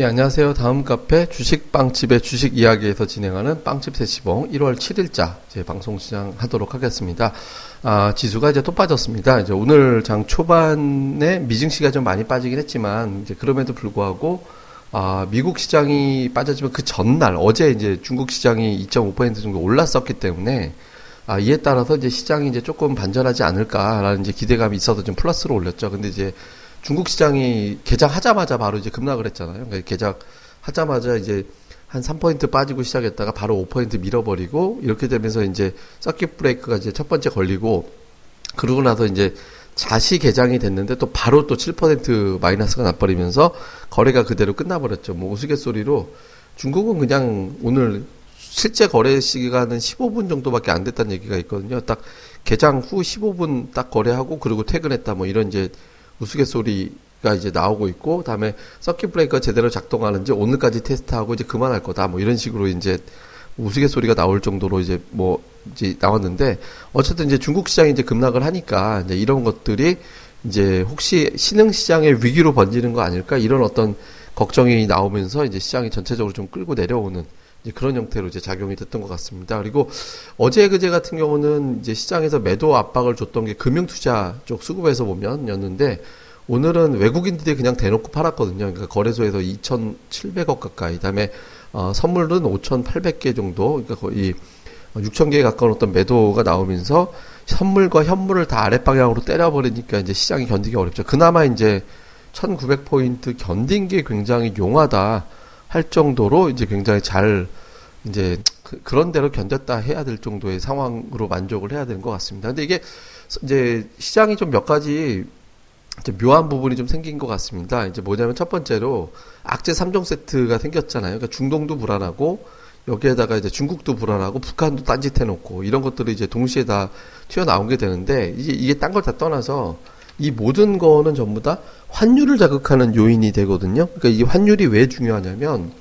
예, 안녕하세요. 다음 카페 주식빵집의 주식 이야기에서 진행하는 빵집 세시봉 1월 7일자 제 방송 시작하도록 하겠습니다. 아, 지수가 이제 또 빠졌습니다. 이제 오늘 장 초반에 미증시가 좀 많이 빠지긴 했지만 이제 그럼에도 불구하고 아, 미국 시장이 빠졌지만 그 전날 어제 이제 중국 시장이 2.5% 정도 올랐었기 때문에 아, 이에 따라서 이제 시장이 이제 조금 반전하지 않을까라는 이제 기대감이 있어서 좀 플러스로 올렸죠. 근데 이제 중국 시장이 개장하자마자 바로 이제 급락을 했잖아요. 그러니까 개장하자마자 이제 한 3포인트 빠지고 시작했다가 바로 5포인트 밀어버리고 이렇게 되면서 이제 서킷 브레이크가 이제 첫 번째 걸리고 그러고 나서 이제 자시 개장이 됐는데 또 바로 또 7% 마이너스가 나버리면서 거래가 그대로 끝나버렸죠. 뭐 우스갯소리로 중국은 그냥 오늘 실제 거래 시간은 15분 정도밖에 안 됐다는 얘기가 있거든요. 딱 개장 후 15분 딱 거래하고 그리고 퇴근했다 뭐 이런 이제 우스갯소리가 이제 나오고 있고 다음에 서킷 브레이커 제대로 작동하는지 오늘까지 테스트하고 이제 그만할 거다. 뭐 이런 식으로 이제 우스갯소리가 나올 정도로 이제 뭐 이제 나왔는데 어쨌든 이제 중국 시장이 이제 급락을 하니까 이제 이런 것들이 이제 혹시 신흥 시장의 위기로 번지는 거 아닐까? 이런 어떤 걱정이 나오면서 이제 시장이 전체적으로 좀 끌고 내려오는 이제 그런 형태로 이제 작용이 됐던 것 같습니다. 그리고 어제 그제 같은 경우는 이제 시장에서 매도 압박을 줬던 게 금융 투자 쪽 수급에서 보면였는데 오늘은 외국인들이 그냥 대놓고 팔았거든요. 그러니까 거래소에서 2,700억 가까이, 그다음에 어, 선물은 5,800개 정도, 그러니까 거의 6,000개에 가까운 어떤 매도가 나오면서 선물과 현물을 다 아랫방향으로 때려버리니까 이제 시장이 견디기 어렵죠. 그나마 이제 1,900포인트 견딘 게 굉장히 용하다. 할 정도로 이제 굉장히 잘 이제 그, 런 대로 견뎠다 해야 될 정도의 상황으로 만족을 해야 되는 것 같습니다. 근데 이게 이제 시장이 좀 몇 가지 묘한 부분이 좀 생긴 것 같습니다. 이제 뭐냐면 첫 번째로 악재 3종 세트가 생겼잖아요. 그러니까 중동도 불안하고 여기에다가 이제 중국도 불안하고 북한도 딴짓 해놓고 이런 것들이 이제 동시에 다 튀어나오게 되는데 이게, 이게 딴 걸 다 떠나서 이 모든 거는 전부 다 환율을 자극하는 요인이 되거든요. 그러니까 이 환율이 왜 중요하냐면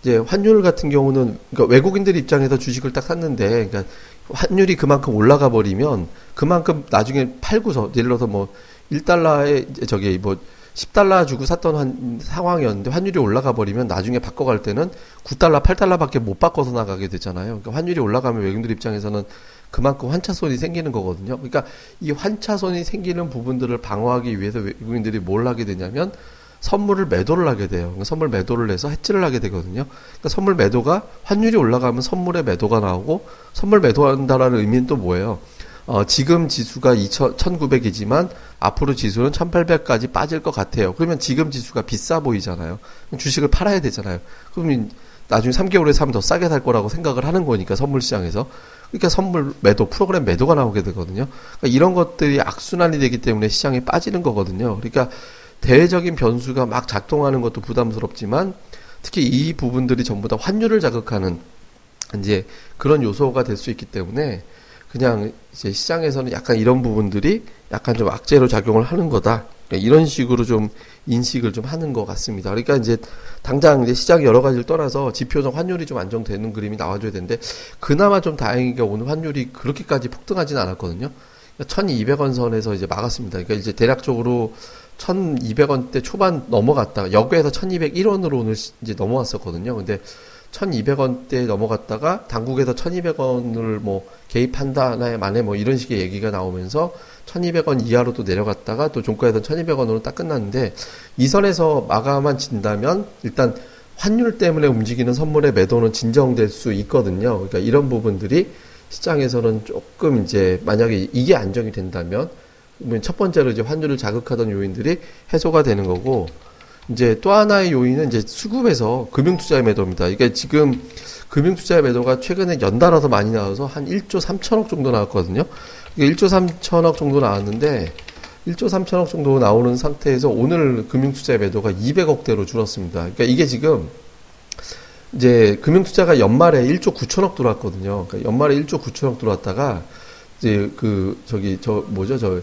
이제 환율 같은 경우는 그러니까 외국인들 입장에서 주식을 딱 샀는데 그러니까 환율이 그만큼 올라가 버리면 그만큼 나중에 팔고서 예를 들어서 뭐 1달러에 저기 뭐 10달러 주고 샀던 한 상황이었는데 환율이 올라가 버리면 나중에 바꿔갈 때는 9달러, 8달러밖에 못 바꿔서 나가게 되잖아요. 그러니까 환율이 올라가면 외국인들 입장에서는 그만큼 환차손이 생기는 거거든요. 그러니까 이 환차손이 생기는 부분들을 방어하기 위해서 외국인들이 뭘 하게 되냐면 선물을 매도를 하게 돼요. 그러니까 선물 매도를 해서 해지를 하게 되거든요. 그러니까 선물 매도가 환율이 올라가면 선물의 매도가 나오고 선물 매도한다라는 의미는 또 뭐예요? 어, 지금 지수가 2천, 1900이지만 앞으로 지수는 1800까지 빠질 것 같아요. 그러면 지금 지수가 비싸 보이잖아요. 주식을 팔아야 되잖아요. 그러면 나중에 3개월에 사면 더 싸게 살 거라고 생각을 하는 거니까 선물 시장에서. 그러니까 선물 매도 프로그램 매도가 나오게 되거든요. 그러니까 이런 것들이 악순환이 되기 때문에 시장이 빠지는 거거든요. 그러니까 대외적인 변수가 막 작동하는 것도 부담스럽지만 특히 이 부분들이 전부 다 환율을 자극하는 이제 그런 요소가 될 수 있기 때문에 그냥 이제 시장에서는 약간 이런 부분들이 약간 좀 악재로 작용을 하는 거다. 그러니까 이런 식으로 좀 인식을 좀 하는 것 같습니다. 그러니까 이제 당장 이제 시장 여러 가지를 떠나서 지표적 환율이 좀 안정되는 그림이 나와줘야 되는데 그나마 좀 다행인 게 오늘 환율이 그렇게까지 폭등하지는 않았거든요. 그러니까 1200원 선에서 이제 막았습니다. 그러니까 이제 대략적으로 1200원대 초반 넘어갔다가 여기에서 1201원으로 오늘 이제 넘어왔었거든요. 근데 1200원대 넘어갔다가 당국에서 1200원을 뭐 개입한다나에 만에 뭐 이런 식의 얘기가 나오면서 1200원 이하로 또 내려갔다가 또 종가에서 1200원으로 딱 끝났는데 이 선에서 마감만 진다면 일단 환율 때문에 움직이는 선물의 매도는 진정될 수 있거든요. 그러니까 이런 부분들이 시장에서는 조금 이제 만약에 이게 안정이 된다면 첫 번째로 이제 환율을 자극하던 요인들이 해소가 되는 거고 이제 또 하나의 요인은 이제 수급에서 금융투자의 매도입니다. 이게 지금 금융투자의 매도가 최근에 연달아서 많이 나와서 한 1조 3천억 정도 나왔거든요. 1조 3천억 정도 나왔는데 1조 3천억 정도 나오는 상태에서 오늘 금융투자의 매도가 200억대로 줄었습니다. 그러니까 이게 지금 이제 금융투자가 연말에 1조 9천억 들어왔거든요. 그러니까 연말에 1조 9천억 들어왔다가 이제 그 저기 저 뭐죠 저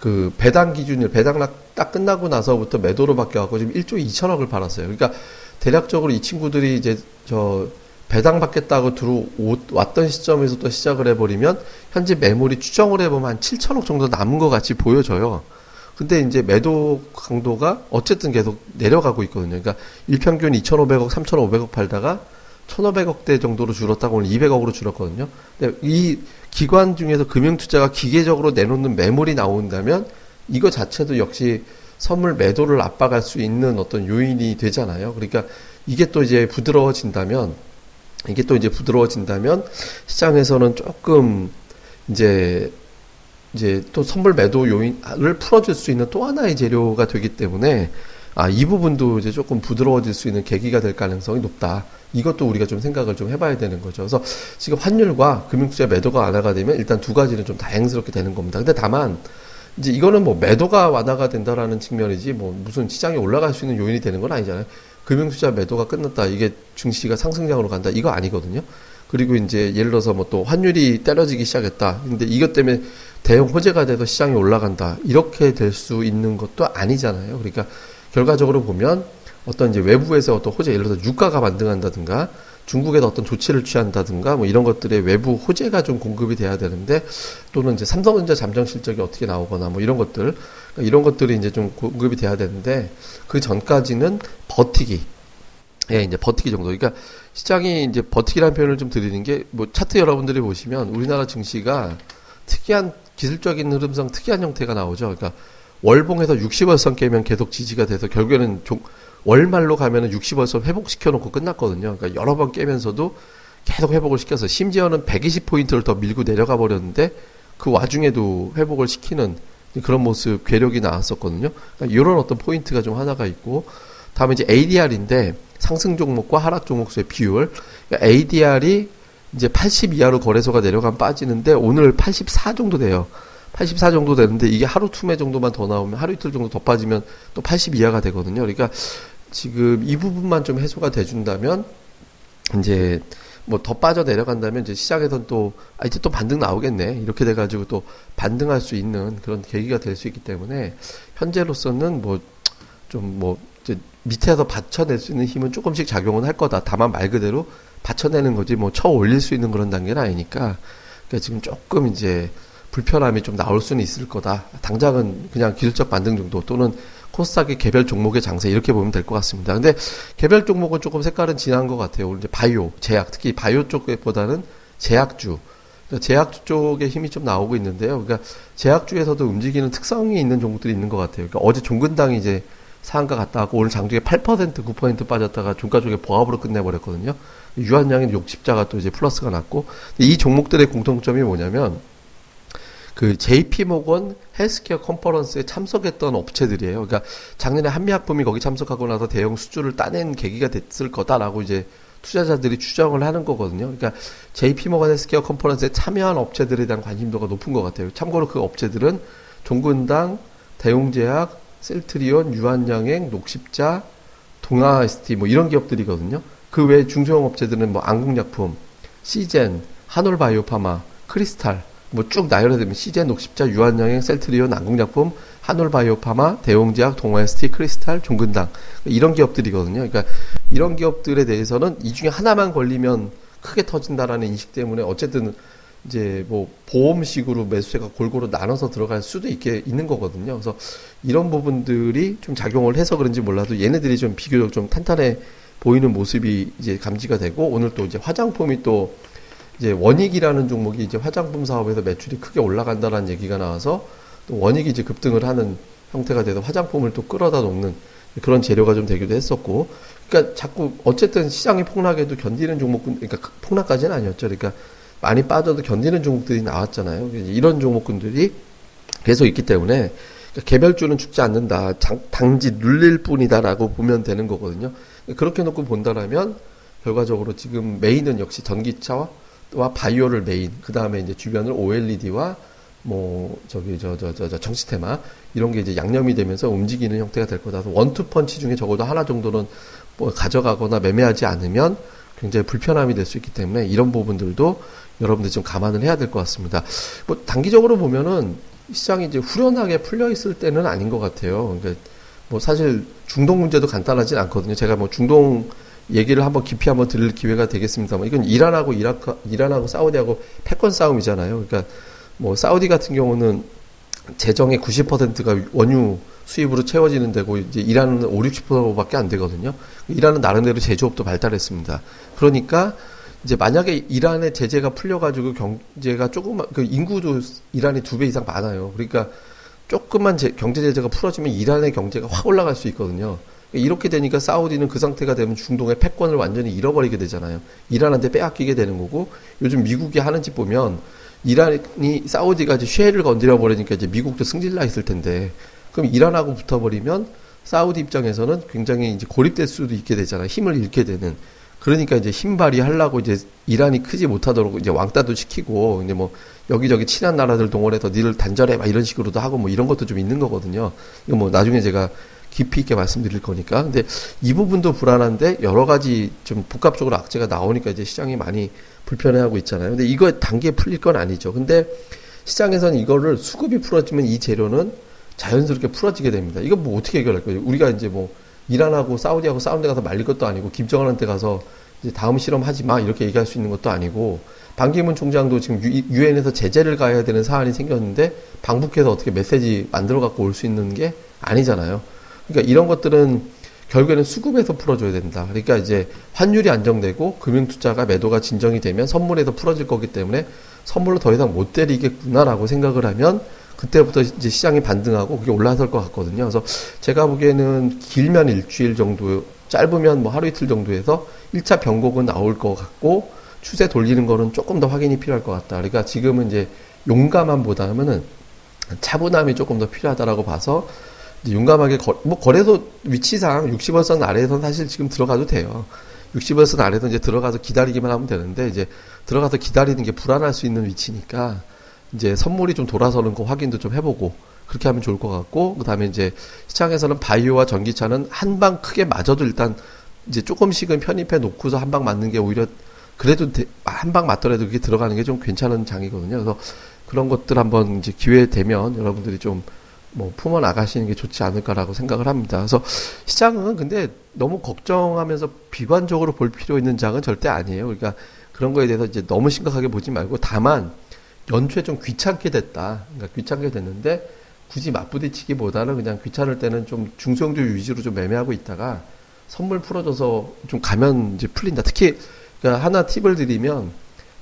그 배당 기준일 배당 딱 끝나고 나서부터 매도로 바뀌어갖고 지금 1조 2천억을 팔았어요. 그러니까 대략적으로 이 친구들이 이제 저 배당 받겠다고 들어왔던 시점에서 또 시작을 해버리면 현재 매물이 추정을 해보면 한 7천억 정도 남은 것 같이 보여져요. 근데 이제 매도 강도가 어쨌든 계속 내려가고 있거든요. 그러니까 일평균 2,500억, 3,500억 팔다가 1,500억대 정도로 줄었다가 오늘 200억으로 줄었거든요. 근데 이 기관 중에서 금융 투자가 기계적으로 내놓는 매물이 나온다면 이거 자체도 역시 선물 매도를 압박할 수 있는 어떤 요인이 되잖아요. 그러니까 이게 또 이제 부드러워진다면 이게 또 이제 부드러워진다면 시장에서는 조금 이제 이제 또 선물 매도 요인을 풀어줄 수 있는 또 하나의 재료가 되기 때문에 아, 이 부분도 이제 조금 부드러워질 수 있는 계기가 될 가능성이 높다. 이것도 우리가 좀 생각을 좀 해봐야 되는 거죠. 그래서 지금 환율과 금융투자 매도가 완화가 되면 일단 두 가지는 좀 다행스럽게 되는 겁니다. 근데 다만 이제 이거는 뭐 매도가 완화가 된다라는 측면이지 뭐 무슨 시장이 올라갈 수 있는 요인이 되는 건 아니잖아요. 금융투자 매도가 끝났다. 이게 증시가 상승장으로 간다. 이거 아니거든요. 그리고 이제 예를 들어서 뭐 또 환율이 떨어지기 시작했다. 근데 이것 때문에 대형 호재가 돼서 시장이 올라간다. 이렇게 될 수 있는 것도 아니잖아요. 그러니까 결과적으로 보면 어떤 이제 외부에서 어떤 호재, 예를 들어서 유가가 반등한다든가 중국에서 어떤 조치를 취한다든가 뭐 이런 것들의 외부 호재가 좀 공급이 돼야 되는데 또는 이제 삼성전자 잠정 실적이 어떻게 나오거나 뭐 이런 것들 그러니까 이런 것들이 이제 좀 공급이 돼야 되는데 그 전까지는 버티기 예, 이제 버티기 정도. 그러니까 시장이 이제 버티기라는 표현을 좀 드리는 게 뭐 차트 여러분들이 보시면 우리나라 증시가 특이한 기술적인 흐름상 특이한 형태가 나오죠. 그러니까 월봉에서 60월선 깨면 계속 지지가 돼서 결국에는 종, 월말로 가면은 60월선 회복시켜 놓고 끝났거든요. 그러니까 여러 번 깨면서도 계속 회복을 시켜서 심지어는 120포인트를 더 밀고 내려가 버렸는데 그 와중에도 회복을 시키는 그런 모습 괴력이 나왔었거든요. 그러니까 이런 어떤 포인트가 좀 하나가 있고 다음에 이제 ADR인데 상승 종목과 하락 종목수의 비율. 그러니까 ADR이 이제 80 이하로 거래소가 내려가면 빠지는데 오늘 84 정도 돼요. 84 정도 되는데 이게 하루 투매 정도만 더 나오면 하루 이틀 정도 더 빠지면 또 80 이하가 되거든요. 그러니까 지금 이 부분만 좀 해소가 돼준다면 이제 뭐 더 빠져 내려간다면 이제 시장에선 또 아, 이제 또 반등 나오겠네 이렇게 돼가지고 또 반등할 수 있는 그런 계기가 될 수 있기 때문에 현재로서는 뭐 좀뭐 이제 밑에서 받쳐낼 수 있는 힘은 조금씩 작용은 할 거다. 다만 말 그대로 받쳐내는 거지 뭐 쳐 올릴 수 있는 그런 단계는 아니니까 그러니까 지금 조금 이제 불편함이 좀 나올 수는 있을 거다. 당장은 그냥 기술적 반등 정도 또는 코스닥의 개별 종목의 장세 이렇게 보면 될 것 같습니다. 근데 개별 종목은 조금 색깔은 진한 것 같아요. 오늘 이제 바이오, 제약, 특히 바이오 쪽보다는 제약주, 그러니까 제약주 쪽에 힘이 좀 나오고 있는데요. 그러니까 제약주에서도 움직이는 특성이 있는 종목들이 있는 것 같아요. 그러니까 어제 종근당이 이제 상한가 갔다 하고 오늘 장중에 8% 9% 빠졌다가 종가 쪽에 보합으로 끝내버렸거든요. 유한양행 녹십자가 또 이제 플러스가 났고 이 종목들의 공통점이 뭐냐면 그 JP 모건 헬스케어 컨퍼런스에 참석했던 업체들이에요. 그러니까 작년에 한미약품이 거기 참석하고 나서 대형 수주를 따낸 계기가 됐을 거다라고 이제 투자자들이 추정을 하는 거거든요. 그러니까 JP 모건 헬스케어 컨퍼런스에 참여한 업체들에 대한 관심도가 높은 것 같아요. 참고로 그 업체들은 종근당, 대웅제약, 셀트리온, 유한양행, 녹십자, 동아ST 뭐 이런 기업들이거든요. 그 외 중소형 업체들은 뭐 안국약품, 시젠, 한올바이오파마, 크리스탈 뭐 쭉 나열해드리면 시젠, 녹십자, 유한양행, 셀트리온, 안국약품, 한올바이오파마, 대웅제약, 동아ST, 크리스탈, 종근당 이런 기업들이거든요. 그러니까 이런 기업들에 대해서는 이 중에 하나만 걸리면 크게 터진다라는 인식 때문에 어쨌든 이제 뭐 보험식으로 매수세가 골고루 나눠서 들어갈 수도 있게 있는 거거든요. 그래서 이런 부분들이 좀 작용을 해서 그런지 몰라도 얘네들이 좀 비교적 좀 탄탄해 보이는 모습이 이제 감지가 되고 오늘 또 이제 화장품이 또 이제 원익이라는 종목이 이제 화장품 사업에서 매출이 크게 올라간다라는 얘기가 나와서 또 원익이 이제 급등을 하는 형태가 돼서 화장품을 또 끌어다 놓는 그런 재료가 좀 되기도 했었고 그러니까 자꾸 어쨌든 시장이 폭락해도 견디는 종목군 그러니까 폭락까지는 아니었죠. 그러니까 많이 빠져도 견디는 종목들이 나왔잖아요. 이런 종목군들이 계속 있기 때문에 그러니까 개별주는 죽지 않는다. 장, 단지 눌릴 뿐이다라고 보면 되는 거거든요. 그렇게 놓고 본다라면 결과적으로 지금 메인은 역시 전기차와 바이오를 메인, 그 다음에 이제 주변을 OLED와 뭐 저기 저 저 저 저 정치 테마 이런 게 이제 양념이 되면서 움직이는 형태가 될 거다. 원투 펀치 중에 적어도 하나 정도는 뭐 가져가거나 매매하지 않으면 굉장히 불편함이 될 수 있기 때문에 이런 부분들도 여러분들 좀 감안을 해야 될 것 같습니다. 뭐 단기적으로 보면은 시장이 이제 후련하게 풀려 있을 때는 아닌 것 같아요. 그러니까 뭐 사실 중동 문제도 간단하진 않거든요. 제가 뭐 중동 얘기를 한번 깊이 한번 들을 기회가 되겠습니다만 이건 이란하고 이라크, 이란하고 사우디하고 패권 싸움이잖아요. 그러니까 뭐 사우디 같은 경우는 재정의 90%가 원유 수입으로 채워지는 데고 이제 이란은 5, 60%밖에 안 되거든요. 이란은 나름대로 제조업도 발달했습니다. 그러니까 이제 만약에 이란의 제재가 풀려가지고 경제가 조금만 그 인구도 이란이 두 배 이상 많아요. 그러니까 조금만 제, 경제 제재가 풀어지면 이란의 경제가 확 올라갈 수 있거든요. 이렇게 되니까 사우디는 그 상태가 되면 중동의 패권을 완전히 잃어버리게 되잖아요. 이란한테 빼앗기게 되는 거고 요즘 미국이 하는 짓 보면 이란이 사우디가 이제 쉐를 건드려 버리니까 이제 미국도 승질나 있을 텐데 그럼 이란하고 붙어버리면 사우디 입장에서는 굉장히 이제 고립될 수도 있게 되잖아요. 힘을 잃게 되는. 그러니까 이제 힘발휘 하려고 이제 이란이 크지 못하도록 이제 왕따도 시키고 이제 뭐 여기저기 친한 나라들 동원해서 니를 단절해 막 이런 식으로도 하고 뭐 이런 것도 좀 있는 거거든요. 이거 뭐 나중에 제가 깊이 있게 말씀드릴 거니까. 근데 이 부분도 불안한데 여러 가지 좀 복합적으로 악재가 나오니까 이제 시장이 많이 불편해하고 있잖아요. 근데 이거 단계에 풀릴 건 아니죠. 근데 시장에서는 이거를 수급이 풀어지면 이 재료는 자연스럽게 풀어지게 됩니다. 이거 뭐 어떻게 해결할 거예요? 우리가 이제 뭐 이란하고 사우디하고 싸운 데 가서 말릴 것도 아니고 김정은한테 가서 이제 다음 실험 하지 마 이렇게 얘기할 수 있는 것도 아니고 반기문 총장도 지금 유엔에서 제재를 가야 되는 사안이 생겼는데 방북해서 어떻게 메시지 만들어 갖고 올 수 있는 게 아니잖아요. 그러니까 이런 것들은 결국에는 수급에서 풀어줘야 된다. 그러니까 이제 환율이 안정되고 금융 투자가 매도가 진정이 되면 선물에서 풀어질 거기 때문에 선물로 더 이상 못 때리겠구나라고 생각을 하면 그때부터 이제 시장이 반등하고 그게 올라설 것 같거든요. 그래서 제가 보기에는 길면 일주일 정도, 짧으면 뭐 하루 이틀 정도에서 1차 변곡은 나올 것 같고 추세 돌리는 거는 조금 더 확인이 필요할 것 같다. 그러니까 지금은 이제 용감함보다는 차분함이 조금 더 필요하다라고 봐서 용감하게 거, 뭐 거래소 위치상 60원선 아래에선 사실 지금 들어가도 돼요. 60원선 아래에서 이제 들어가서 기다리기만 하면 되는데 이제 들어가서 기다리는 게 불안할 수 있는 위치니까 이제 선물이 좀 돌아서는 거 확인도 좀 해보고 그렇게 하면 좋을 것 같고 그다음에 이제 시장에서는 바이오와 전기차는 한 방 크게 맞아도 일단 이제 조금씩은 편입해 놓고서 한 방 맞는 게 오히려 그래도 한 방 맞더라도 그게 들어가는 게 좀 괜찮은 장이거든요. 그래서 그런 것들 한번 이제 기회 되면 여러분들이 좀 뭐 품어 나가시는 게 좋지 않을까라고 생각을 합니다. 그래서 시장은 근데 너무 걱정하면서 비관적으로 볼 필요 있는 장은 절대 아니에요. 그러니까 그런 거에 대해서 이제 너무 심각하게 보지 말고 다만 연초에 좀 귀찮게 됐다. 그러니까 귀찮게 됐는데 굳이 맞부딪히기보다는 그냥 귀찮을 때는 좀 중성주 위주로 좀 매매하고 있다가 선물 풀어줘서 좀 가면 이제 풀린다. 특히 그러니까 하나 팁을 드리면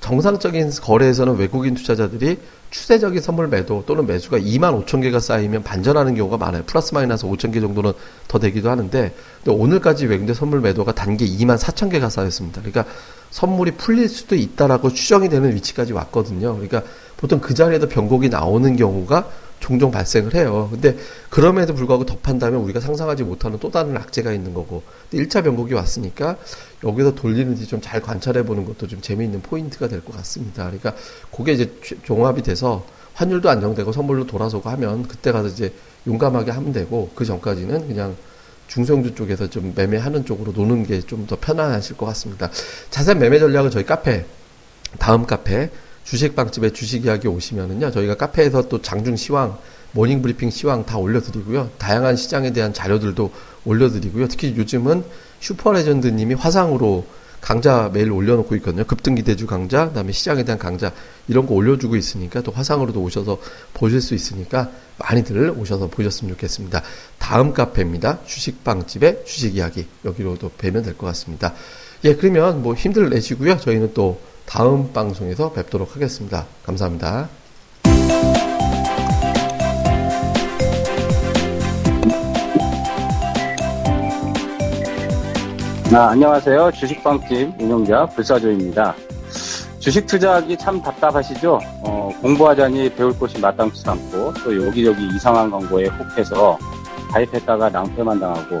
정상적인 거래에서는 외국인 투자자들이 추세적인 선물 매도 또는 매수가 2만 5천 개가 쌓이면 반전하는 경우가 많아요. 플러스 마이너스 5천 개 정도는 더 되기도 하는데 오늘까지 외국인 선물 매도가 단계 2만 4천 개가 쌓였습니다. 그러니까 선물이 풀릴 수도 있다라고 추정이 되는 위치까지 왔거든요. 그러니까 보통 그 자리에도 변곡이 나오는 경우가 종종 발생을 해요. 근데 그럼에도 불구하고 덮한다면 우리가 상상하지 못하는 또 다른 악재가 있는 거고. 1차 변곡이 왔으니까 여기서 돌리는지 좀 잘 관찰해 보는 것도 좀 재미있는 포인트가 될 것 같습니다. 그러니까 그게 이제 종합이 돼서 환율도 안정되고 선물로 돌아서고 하면 그때 가서 이제 용감하게 하면 되고 그 전까지는 그냥 중소형주 쪽에서 좀 매매하는 쪽으로 노는 게 좀 더 편안하실 것 같습니다. 자세한 매매 전략은 저희 카페 다음 카페 주식빵집의 주식 이야기 오시면은요, 저희가 카페에서 또 장중 시황, 모닝 브리핑 시황 다 올려드리고요. 다양한 시장에 대한 자료들도 올려드리고요. 특히 요즘은 슈퍼레전드님이 화상으로 강좌 매일 올려놓고 있거든요. 급등기대주 강좌, 그다음에 시장에 대한 강좌 이런 거 올려주고 있으니까 또 화상으로도 오셔서 보실 수 있으니까 많이들 오셔서 보셨으면 좋겠습니다. 다음 카페입니다. 주식방집의 주식 이야기 여기로도 뵈면 될 것 같습니다. 예, 그러면 뭐 힘들 내시고요. 저희는 또 다음 방송에서 뵙도록 하겠습니다. 감사합니다. 아, 안녕하세요. 주식방집 운영자 불사조입니다. 주식 투자하기 참 답답하시죠? 어, 공부하자니 배울 곳이 마땅치 않고 또 여기저기 이상한 광고에 혹해서 가입했다가 낭패만 당하고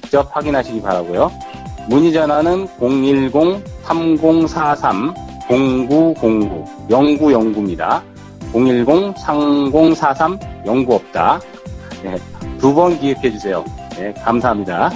직접 확인하시기 바라고요. 문의 전화는 010-3043-0909 0909입니다. 010-3043 연구 없다. 네, 두번 기획해 주세요. 네, 감사합니다.